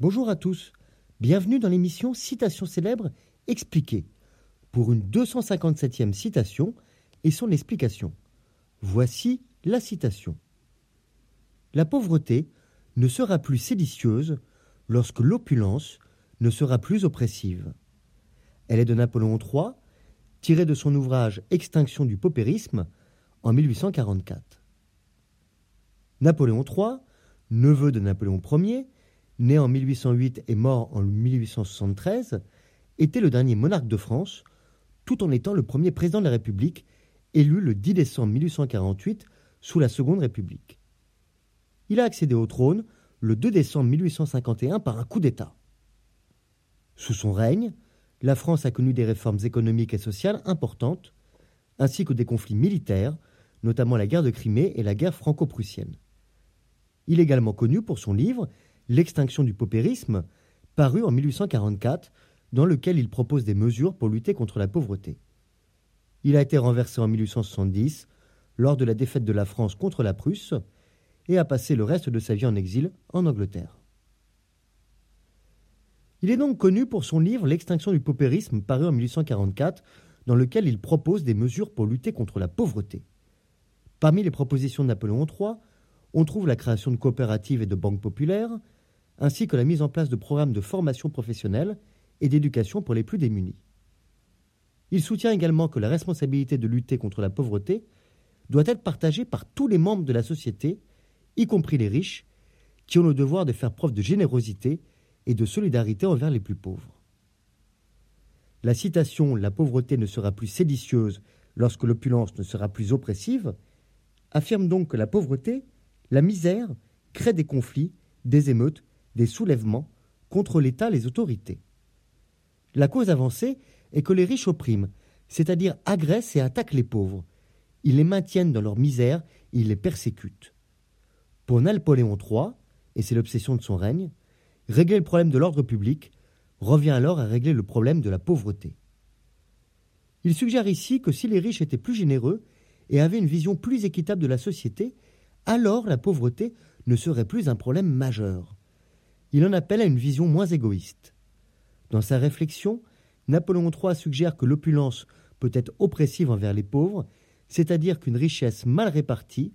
Bonjour à tous, bienvenue dans l'émission Citation célèbre expliquée pour une 257e citation et son explication. Voici la citation. La pauvreté ne sera plus séditieuse lorsque l'opulence ne sera plus oppressive. Elle est de Napoléon III, tirée de son ouvrage Extinction du paupérisme en 1844. Napoléon III, neveu de Napoléon Ier, né en 1808 et mort en 1873, était le dernier monarque de France, tout en étant le premier président de la République, élu le 10 décembre 1848 sous la Seconde République. Il a accédé au trône le 2 décembre 1851 par un coup d'État. Sous son règne, la France a connu des réformes économiques et sociales importantes, ainsi que des conflits militaires, notamment la guerre de Crimée et la guerre franco-prussienne. Il est également connu pour son livre L'extinction du paupérisme, paru en 1844, dans lequel il propose des mesures pour lutter contre la pauvreté. Il a été renversé en 1870 lors de la défaite de la France contre la Prusse et a passé le reste de sa vie en exil en Angleterre. Il est donc connu pour son livre L'extinction du paupérisme paru en 1844 dans lequel il propose des mesures pour lutter contre la pauvreté. Parmi les propositions de Napoléon III, on trouve la création de coopératives et de banques populaires, ainsi que la mise en place de programmes de formation professionnelle et d'éducation pour les plus démunis. Il soutient également que la responsabilité de lutter contre la pauvreté doit être partagée par tous les membres de la société, y compris les riches, qui ont le devoir de faire preuve de générosité et de solidarité envers les plus pauvres. La citation La pauvreté ne sera plus séditieuse lorsque l'opulence ne sera plus oppressive affirme donc que la pauvreté, la misère, crée des conflits, des émeutes des soulèvements contre l'État, les autorités. La cause avancée est que les riches oppriment, c'est-à-dire agressent et attaquent les pauvres. Ils les maintiennent dans leur misère ils les persécutent. Pour Napoléon III, et c'est l'obsession de son règne, régler le problème de l'ordre public revient alors à régler le problème de la pauvreté. Il suggère ici que si les riches étaient plus généreux et avaient une vision plus équitable de la société, alors la pauvreté ne serait plus un problème majeur il en appelle à une vision moins égoïste. Dans sa réflexion, Napoléon III suggère que l'opulence peut être oppressive envers les pauvres, c'est-à-dire qu'une richesse mal répartie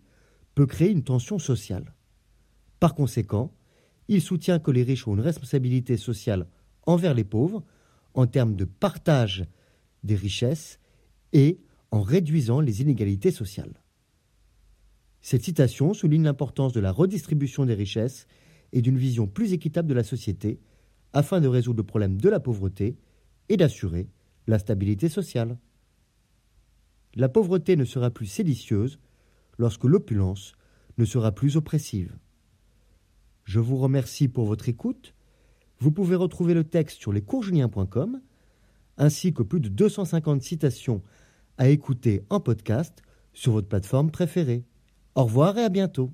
peut créer une tension sociale. Par conséquent, il soutient que les riches ont une responsabilité sociale envers les pauvres en termes de partage des richesses et en réduisant les inégalités sociales. Cette citation souligne l'importance de la redistribution des richesses et d'une vision plus équitable de la société, afin de résoudre le problème de la pauvreté et d'assurer la stabilité sociale. La pauvreté ne sera plus séditieuse lorsque l'opulence ne sera plus oppressive. Je vous remercie pour votre écoute. Vous pouvez retrouver le texte sur lescoursjulien.com ainsi que plus de 250 citations à écouter en podcast sur votre plateforme préférée. Au revoir et à bientôt.